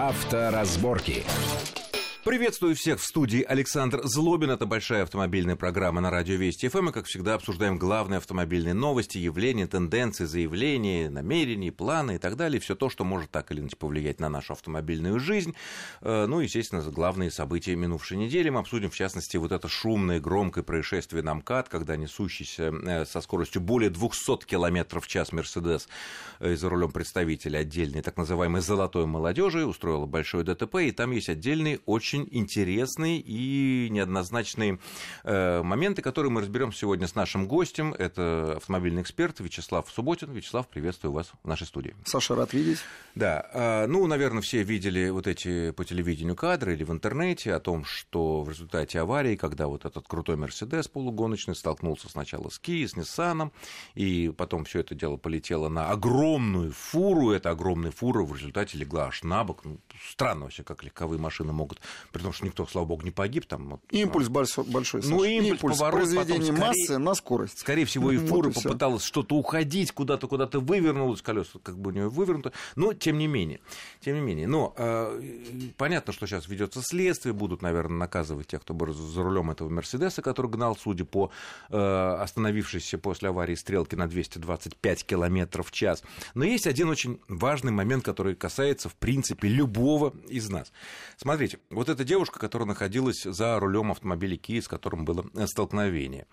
Авторазборки. Приветствую всех в студии Александр Злобин. Это большая автомобильная программа на радио Вести ФМ. И, как всегда, обсуждаем главные автомобильные новости, явления, тенденции, заявления, намерения, планы и так далее. Все то, что может так или иначе повлиять на нашу автомобильную жизнь. Э, ну, естественно, главные события минувшей недели. Мы обсудим, в частности, вот это шумное, громкое происшествие на МКАД, когда несущийся э, со скоростью более 200 км в час Мерседес э, за рулем представителя отдельной так называемой «золотой молодежи» устроила большое ДТП. И там есть отдельные очень очень интересные и неоднозначные э, моменты, которые мы разберем сегодня с нашим гостем. Это автомобильный эксперт Вячеслав Субботин. Вячеслав, приветствую вас в нашей студии. Саша, рад видеть. Да, э, ну, наверное, все видели вот эти по телевидению кадры или в интернете о том, что в результате аварии, когда вот этот крутой Мерседес полугоночный столкнулся сначала с Kia, с Nissan, и потом все это дело полетело на огромную фуру, эта огромная фура в результате легла аж на бок. Ну, странно вообще, как легковые машины могут при том, что никто, слава богу, не погиб. Там, импульс ну, большой, большой Ну, импульс, импульс поворот, произведение потом, массы на скорость. Скорее всего, и фура вот и попыталась что-то уходить, куда-то, куда-то вывернулось, колеса как бы у нее вывернуто. Но, тем не менее, тем не менее. Но э, понятно, что сейчас ведется следствие, будут, наверное, наказывать тех, кто был за рулем этого Мерседеса, который гнал, судя по э, остановившейся после аварии стрелки на 225 км в час. Но есть один очень важный момент, который касается, в принципе, любого из нас. Смотрите, вот эта девушка, которая находилась за рулем автомобиля Kia, с которым было столкновение.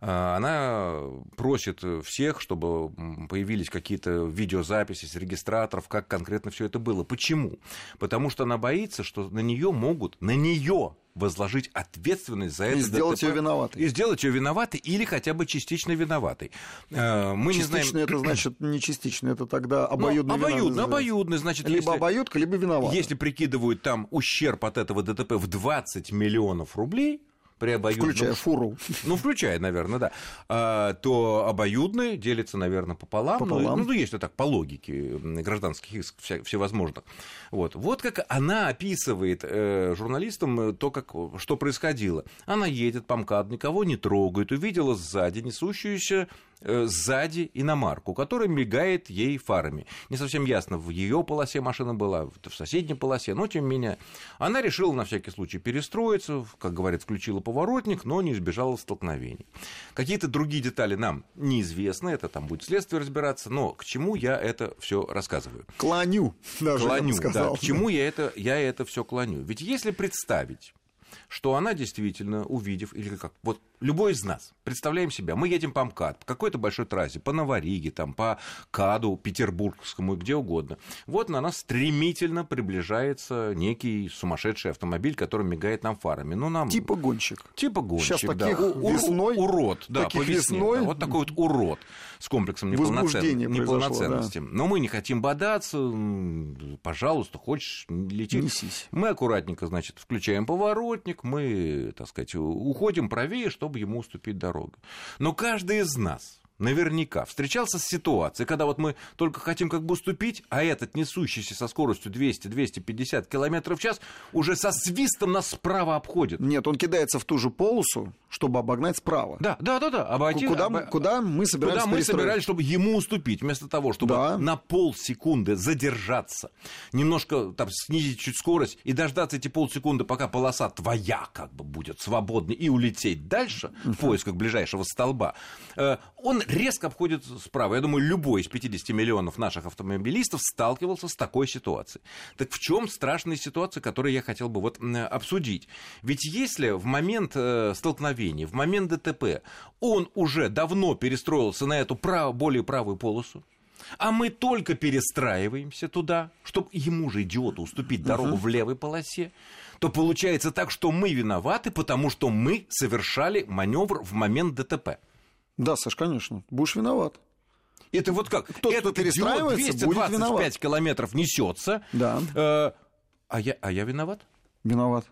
А, она просит всех, чтобы появились какие-то видеозаписи с регистраторов, как конкретно все это было. Почему? Потому что она боится, что на нее могут, на нее возложить ответственность за это. И сделать ДТП, ее виноватой. И сделать ее виноватой или хотя бы частично виноватой. А, мы частично не знаем... это значит не частично, это тогда обоюдный ну, обоюдный, обоюдный, значит, либо если, обоюдка, либо виноват. Если прикидывают там ущерб от этого ДТП в 20 миллионов рублей, при обоюдном... Включая фуру. Ну, включая, наверное, да. А, то обоюдный делится, наверное, пополам. Ну, пополам. Ну, ну, если так, по логике гражданских исков всевозможных. Вот. вот как она описывает э, журналистам э, то, как, что происходило. Она едет по МКАД, никого не трогает, увидела сзади несущуюся сзади иномарку, которая мигает ей фарами. Не совсем ясно, в ее полосе машина была, в соседней полосе, но тем не менее она решила на всякий случай перестроиться, как говорят, включила поворотник, но не избежала столкновений. Какие-то другие детали нам неизвестны, это там будет следствие разбираться, но к чему я это все рассказываю? Клоню, даже клоню, да, к чему я это, я это все клоню. Ведь если представить, что она действительно, увидев, или как, вот любой из нас, представляем себя, мы едем по МКАД, по какой-то большой трассе, по Новориге, там, по КАДу, Петербургскому, где угодно. Вот на нас стремительно приближается некий сумасшедший автомобиль, который мигает нам фарами. Ну, нам... Типа гонщик. Типа гонщик, Сейчас таких да. весной, урод, да, таких по весне, весной... Да, вот такой вот урод с комплексом неполноцен... неполноценности. Да. Но мы не хотим бодаться, пожалуйста, хочешь лететь. Несись. Мы аккуратненько, значит, включаем поворотник, мы, так сказать, уходим правее, чтобы ему уступить дорогу. Но каждый из нас наверняка встречался с ситуацией, когда вот мы только хотим как бы уступить, а этот, несущийся со скоростью 200-250 км в час, уже со свистом нас справа обходит. Нет, он кидается в ту же полосу, чтобы обогнать справа. Да, да, да, да. Обойти, куда, об... куда мы собирались Куда мы собирались, чтобы ему уступить, вместо того, чтобы да. на полсекунды задержаться, немножко там снизить чуть скорость и дождаться эти полсекунды, пока полоса твоя как бы будет свободной, и улететь дальше в поисках ближайшего столба. Э, он резко обходит справа. Я думаю, любой из 50 миллионов наших автомобилистов сталкивался с такой ситуацией. Так в чем страшная ситуация, которую я хотел бы вот обсудить? Ведь если в момент э, столкновения, в момент ДТП он уже давно перестроился на эту прав... более правую полосу, а мы только перестраиваемся туда, чтобы ему же, идиоту, уступить дорогу uh-huh. в левой полосе, то получается так, что мы виноваты, потому что мы совершали маневр в момент ДТП. Да, Саш, конечно. Будешь виноват. Это вот как? Тот, кто перестраивается, 225 будет виноват. километров несется. Да. Э, а, я, а я виноват? Виноват.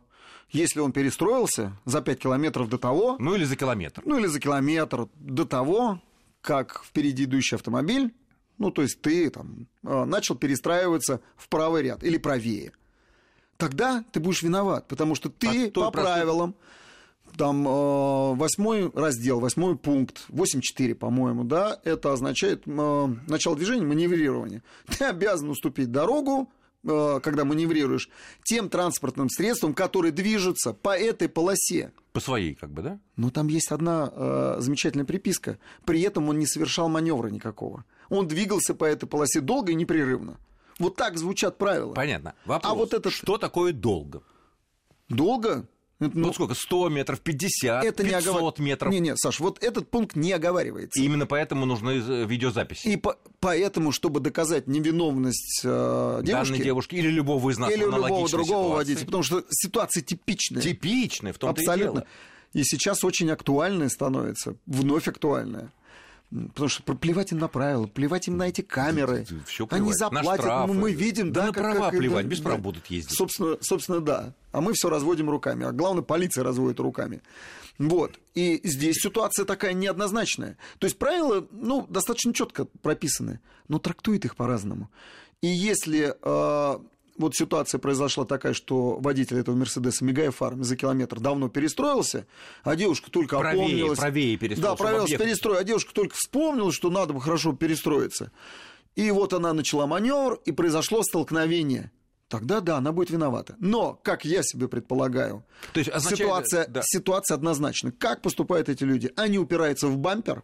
Если он перестроился за 5 километров до того... Ну или за километр. Ну или за километр до того, как впереди идущий автомобиль, ну то есть ты там э, начал перестраиваться в правый ряд или правее, тогда ты будешь виноват, потому что ты по, по правилам там э, восьмой раздел, восьмой пункт, 8.4, по-моему, да, это означает э, начало движения, маневрирование. Ты обязан уступить дорогу э, когда маневрируешь, тем транспортным средством, который движется по этой полосе. По своей, как бы, да? Ну, там есть одна э, замечательная приписка. При этом он не совершал маневра никакого. Он двигался по этой полосе долго и непрерывно. Вот так звучат правила. Понятно. Вопрос, а вот это... что такое долго? Долго? Ну, ну сколько, 100 метров, 50, это 500 не оговар... метров? Не, не, Саш, вот этот пункт не оговаривается. И именно поэтому нужны э, видеозаписи. И по поэтому, чтобы доказать невиновность э, девушки... Данной девушки или любого из нас Или любого другого ситуации. водителя, потому что ситуация типичная. Типичная, в том-то Абсолютно. и дело. И сейчас очень актуальная становится, вновь актуальная. Потому что плевать им на правила, плевать им на эти камеры. Все Они заплатят, мы видим, да, да на как, права как, плевать, да, без да. прав будут ездить. Собственно, собственно, да. А мы все разводим руками. А главное, полиция разводит руками. Вот. И здесь ситуация такая неоднозначная. То есть правила, ну, достаточно четко прописаны, но трактует их по-разному. И если э, вот ситуация произошла такая, что водитель этого Мерседеса, мигая фарами за километр, давно перестроился, а девушка только правее, опомнилась. Правее перестроился. Да, правее перестроил, а девушка только вспомнила, что надо бы хорошо перестроиться. И вот она начала маневр, и произошло столкновение. Тогда да, она будет виновата. Но, как я себе предполагаю, То есть означает, ситуация, да. ситуация однозначна. Как поступают эти люди? Они упираются в бампер,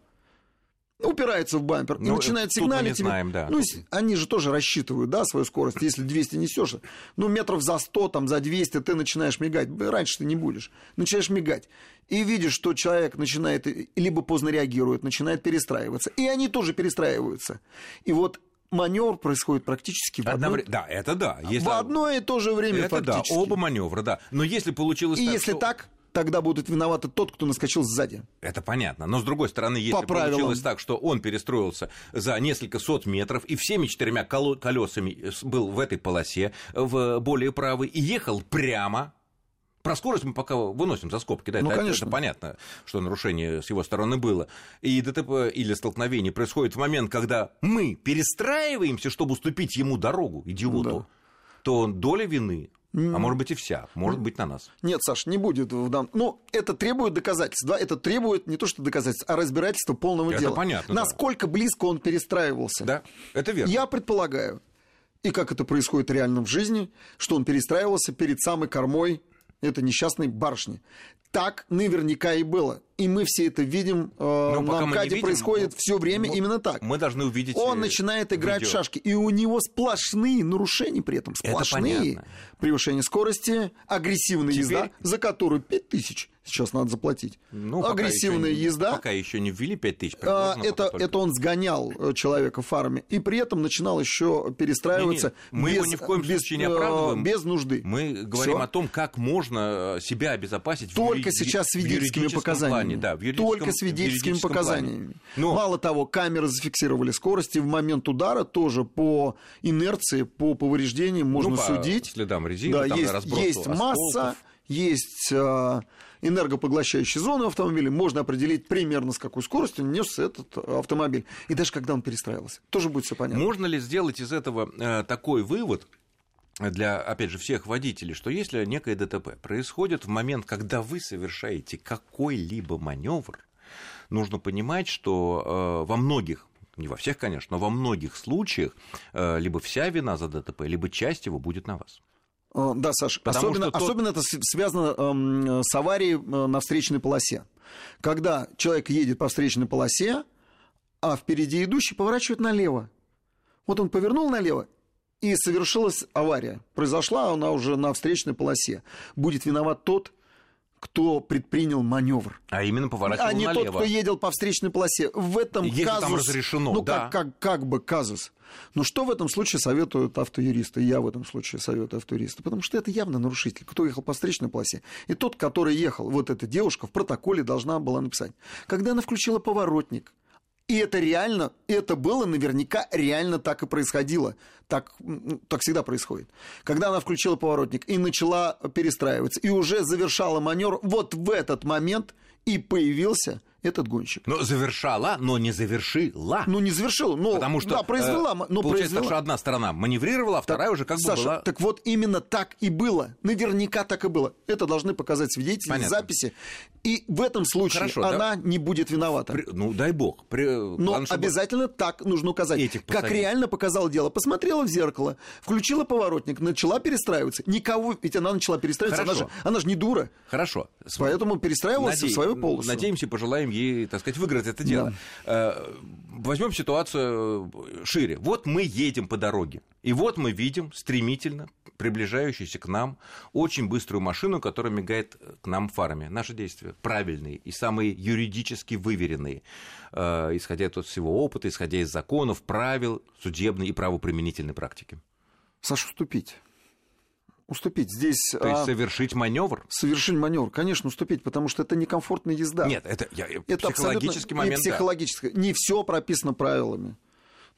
упирается в бампер и Ну, начинает тут мы сигналить. не знаем, да. Ну, они же тоже рассчитывают, да, свою скорость. Если 200 несешь, ну, метров за 100, там, за 200 ты начинаешь мигать. Раньше ты не будешь. Начинаешь мигать. И видишь, что человек начинает, либо поздно реагирует, начинает перестраиваться. И они тоже перестраиваются. И вот маневр происходит практически в одно, Одновре- Да, это да. Если... в одно и то же время Это да, фактически. оба маневра, да. Но если получилось И так, если что- так, тогда будет виноват тот, кто наскочил сзади. Это понятно. Но с другой стороны, если По правилам. получилось так, что он перестроился за несколько сот метров и всеми четырьмя колесами с- был в этой полосе, в более правой, и ехал прямо. Про скорость мы пока выносим за скобки, да, Ну, это, конечно. это понятно, что нарушение с его стороны было. И ДТП или столкновение происходит в момент, когда мы перестраиваемся, чтобы уступить ему дорогу, идиоту, Да. то доля вины, а может быть и вся, может быть на нас. Нет, Саш, не будет в данном... Ну, это требует доказательств, да? Это требует не то что доказательств, а разбирательства полного Это дела. понятно, да. Насколько близко он перестраивался. Да, это верно. Я предполагаю, и как это происходит реально в жизни, что он перестраивался перед самой кормой этой несчастной барышни. Так наверняка и было. И мы все это видим. Э, Но на не МКАДе видим, происходит все время именно так. Мы должны увидеть. Он э, начинает играть видео. в шашки, и у него сплошные нарушения при этом. Это Сплошные. понятно. Превышение скорости, агрессивная Теперь- езда, за которую 5000 сейчас надо заплатить. Ну, агрессивная еще не- езда. Пока еще не ввели 5000. А, предложено это, только. это он сгонял э, человека фарами и при этом начинал еще перестраиваться Не-не, мы без, его ни в коем без, случае не э, оправдываем. без нужды. Мы говорим Всё. о том, как можно э, себя обезопасить в Только сейчас свидетельскими показаниями. плане, да, Только свидетельскими показаниями. Но Мало того, камеры зафиксировали скорость, и в момент удара тоже по инерции, по повреждениям можно ну, по судить. следам резины, Да, там, есть, есть масса, есть э, энергопоглощающие зоны в автомобиле, можно определить примерно с какой скоростью несся этот автомобиль. И даже когда он перестраивался. Тоже будет все понятно. Можно ли сделать из этого э, такой вывод для, опять же, всех водителей, что если некое ДТП происходит в момент, когда вы совершаете какой-либо маневр, нужно понимать, что э, во многих не во всех, конечно, но во многих случаях э, либо вся вина за ДТП, либо часть его будет на вас. Э, Да, Саш, Потому особенно, тот- особенно это связано эм, с аварией э, на встречной полосе. Когда человек едет по встречной полосе, а впереди идущий поворачивает налево. Вот он повернул налево, и совершилась авария. Произошла она уже на встречной полосе. Будет виноват тот, кто предпринял маневр. А именно поворачивал А не налево. тот, кто едет по встречной полосе. В этом Если казус... там разрешено, ну, да. как, как, как бы казус. Но что в этом случае советуют автоюристы? Я в этом случае советую автоюристы. Потому что это явно нарушитель, кто ехал по встречной полосе. И тот, который ехал, вот эта девушка в протоколе должна была написать. Когда она включила поворотник, и это реально, это было наверняка реально так и происходило. Так, так всегда происходит. Когда она включила поворотник и начала перестраиваться, и уже завершала маневр, вот в этот момент и появился этот гонщик. Но завершала, но не завершила. Ну, не завершила, но Потому что, да, произвела. Э, но получается произвела. что одна сторона маневрировала, а вторая так, уже как бы Саша, была... так вот именно так и было. Наверняка так и было. Это должны показать свидетели, Понятно. записи. И в этом случае Хорошо, она не будет виновата. При- Ну, дай бог. При- Но главное, чтобы- обязательно так нужно указать. Этих как реально показало дело. Посмотрела в зеркало, включила поворотник, начала перестраиваться. Никого, ведь она начала перестраиваться, она же, Хорошо. она же не дура. Хорошо. Поэтому перестраивалась Надей- в свою полосу. Надеемся, пожелаем ей, так сказать, выиграть это дело. Э, Возьмем ситуацию э, шире. Вот мы едем по дороге, и вот мы видим стремительно приближающуюся к нам очень быструю машину, которая мигает к нам фарами. Наши действия правильные и самые юридически выверенные, э, исходя из всего опыта, исходя из законов, правил судебной и правоприменительной практики. Саша, уступить. Уступить. Здесь То есть а, совершить маневр. совершить маневр. Конечно, уступить, потому что это некомфортная езда. Нет, это, я, это психологический момент. Не да. психологическое. Не все прописано правилами.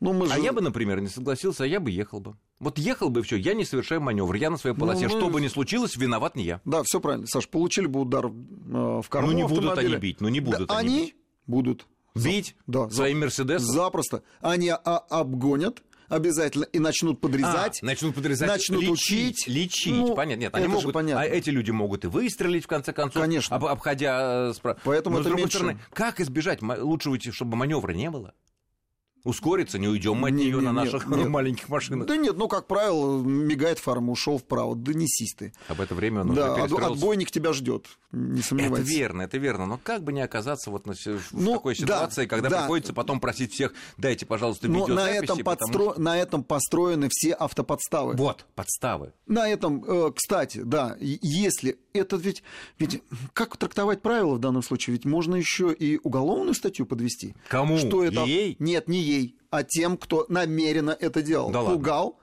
Ну, мы А же... я бы, например, не согласился, а я бы ехал бы. Вот ехал бы, все, я не совершаю маневр, я на своей полосе. ну, Что бы ни случилось, виноват не я. Да, все правильно. Саш, получили бы удар э, в корму Ну, не будут автомобиля. они бить, ну, не будут Да, они они бить. будут. Бить Да, своим Мерседесом. Запросто. Они а, обгонят обязательно и начнут подрезать. А, начнут подрезать, начнут лечить, учить. лечить, Ну, понятно. Нет, они могут, понятно. а эти люди могут и выстрелить в конце концов, Конечно. об- обходя э. Поэтому Но это с другой меньше. стороны, как избежать? Лучше чтобы маневра не было. Ускориться, не уйдем мы от Не, нее не, на наших нет. маленьких машинах. Да нет, ну, как правило, мигает фарма, ушел вправо. Да несись ты. Об это время он уже Да, от- перестроился. отбойник тебя ждет. Не Это сомневайтесь. верно, это верно. Но как бы не оказаться вот на в Ну, такой да, ситуации, когда да. приходится потом просить всех, дайте, пожалуйста, Но на этом, потому подстро- что- на этом построены все автоподставы. Вот, подставы. На этом, э, кстати, да, если это ведь, ведь как трактовать правила в данном случае? Ведь можно еще и уголовную статью подвести. Кому? Что это? Ей? Нет, не ей, а тем, кто намеренно это делал. Да ладно. Пугал,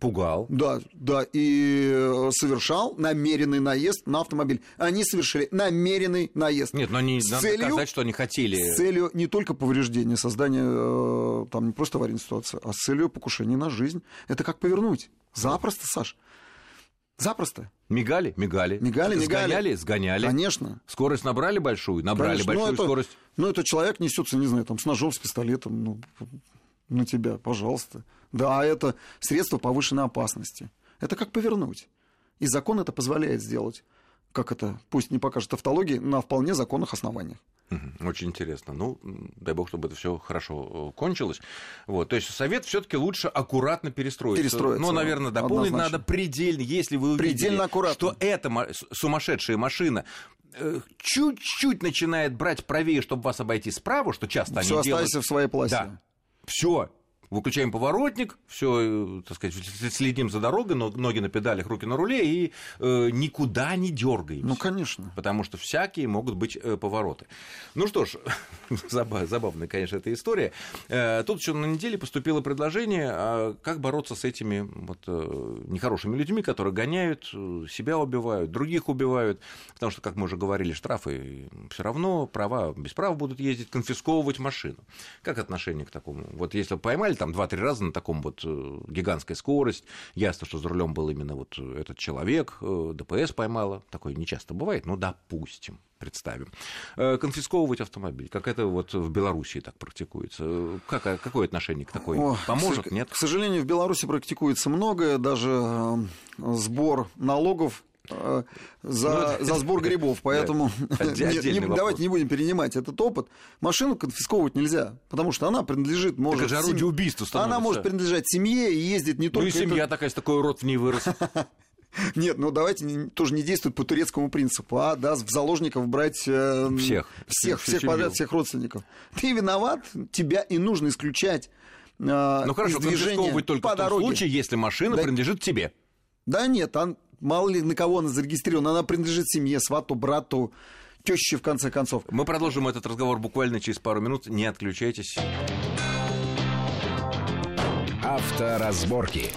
Пугал. да, да, и э, совершал намеренный наезд на автомобиль. Они совершили намеренный наезд. Нет, но не С надо целью- доказать, что они хотели. С целью не только повреждения, создания э, там не просто аварийной ситуации, а с целью покушения на жизнь. Это как повернуть? Запросто, Саш. Запросто. Мигали? Мигали. Мигали, мигали. Сгоняли? Сгоняли. Конечно. Скорость набрали большую? Набрали Конечно. Ну, большую это- скорость. Ну, это человек несется, не знаю, там, с ножом, с пистолетом, ну, на тебя, пожалуйста. Да, а это средство повышенной опасности. Это как повернуть. И закон это позволяет сделать. Как это, пусть не покажет автологии, на вполне законных основаниях. Очень интересно. Ну, дай бог, чтобы это все хорошо э, кончилось. Вот. То есть совет все-таки лучше аккуратно перестроиться. Перестроиться, Но, наверное, дополнить однозначно. надо предельно, если вы увидели, Предельно аккуратно. что эта сумасшедшая машина э, чуть-чуть начинает брать правее, чтобы вас обойти справа, что часто Все, они делают. оставайся в своей полосе. Да. Все. Выключаем поворотник, все, так сказать, следим за дорогой, но- ноги на педалях, руки на руле и э, никуда не дергаемся. Ну, конечно. Потому что всякие могут быть э, повороты. Ну что ж, заба- забавная, конечно, эта история. Э, тут еще на неделе поступило предложение, а как бороться с этими вот, э, нехорошими людьми, которые гоняют, э, себя убивают, других убивают. Потому что, как мы уже говорили, штрафы все равно, права без прав будут ездить, конфисковывать машину. Как отношение к такому? Вот если поймали там 2-3 раза на таком вот э, гигантской скорость, ясно, что за рулем был именно вот этот человек, э, ДПС поймала, такое нечасто бывает, ну, допустим, представим. Э, Конфисковывать автомобиль, как это вот в Белоруссии так практикуется. Э, Как, а какое отношение к такой? О, Поможет, к, нет? К сожалению, в Беларуси практикуется многое, даже э, сбор налогов э, за, Ну, за сбор грибов, поэтому не- не- давайте не будем перенимать этот опыт. Машину конфисковывать нельзя, потому что она принадлежит, может... это же орудие сем- убийства становится. Она может принадлежать семье и ездит не Ну только... и семья это- такая, с такой рот в ней вырос. Нет, ну давайте не- тоже не действовать по турецкому принципу, а да, в заложников брать... э, Всех. Всех, всех семью. подряд, всех родственников. Ты виноват, тебя и нужно исключать э, Ну хорошо, из движения конфисковывать только по в том дороге. случае, если машина Да- принадлежит тебе. Да нет, он, мало ли на кого она зарегистрирована, она принадлежит семье, свату, брату, теще в конце концов. Мы продолжим этот разговор буквально через пару минут. Не отключайтесь. Авторазборки.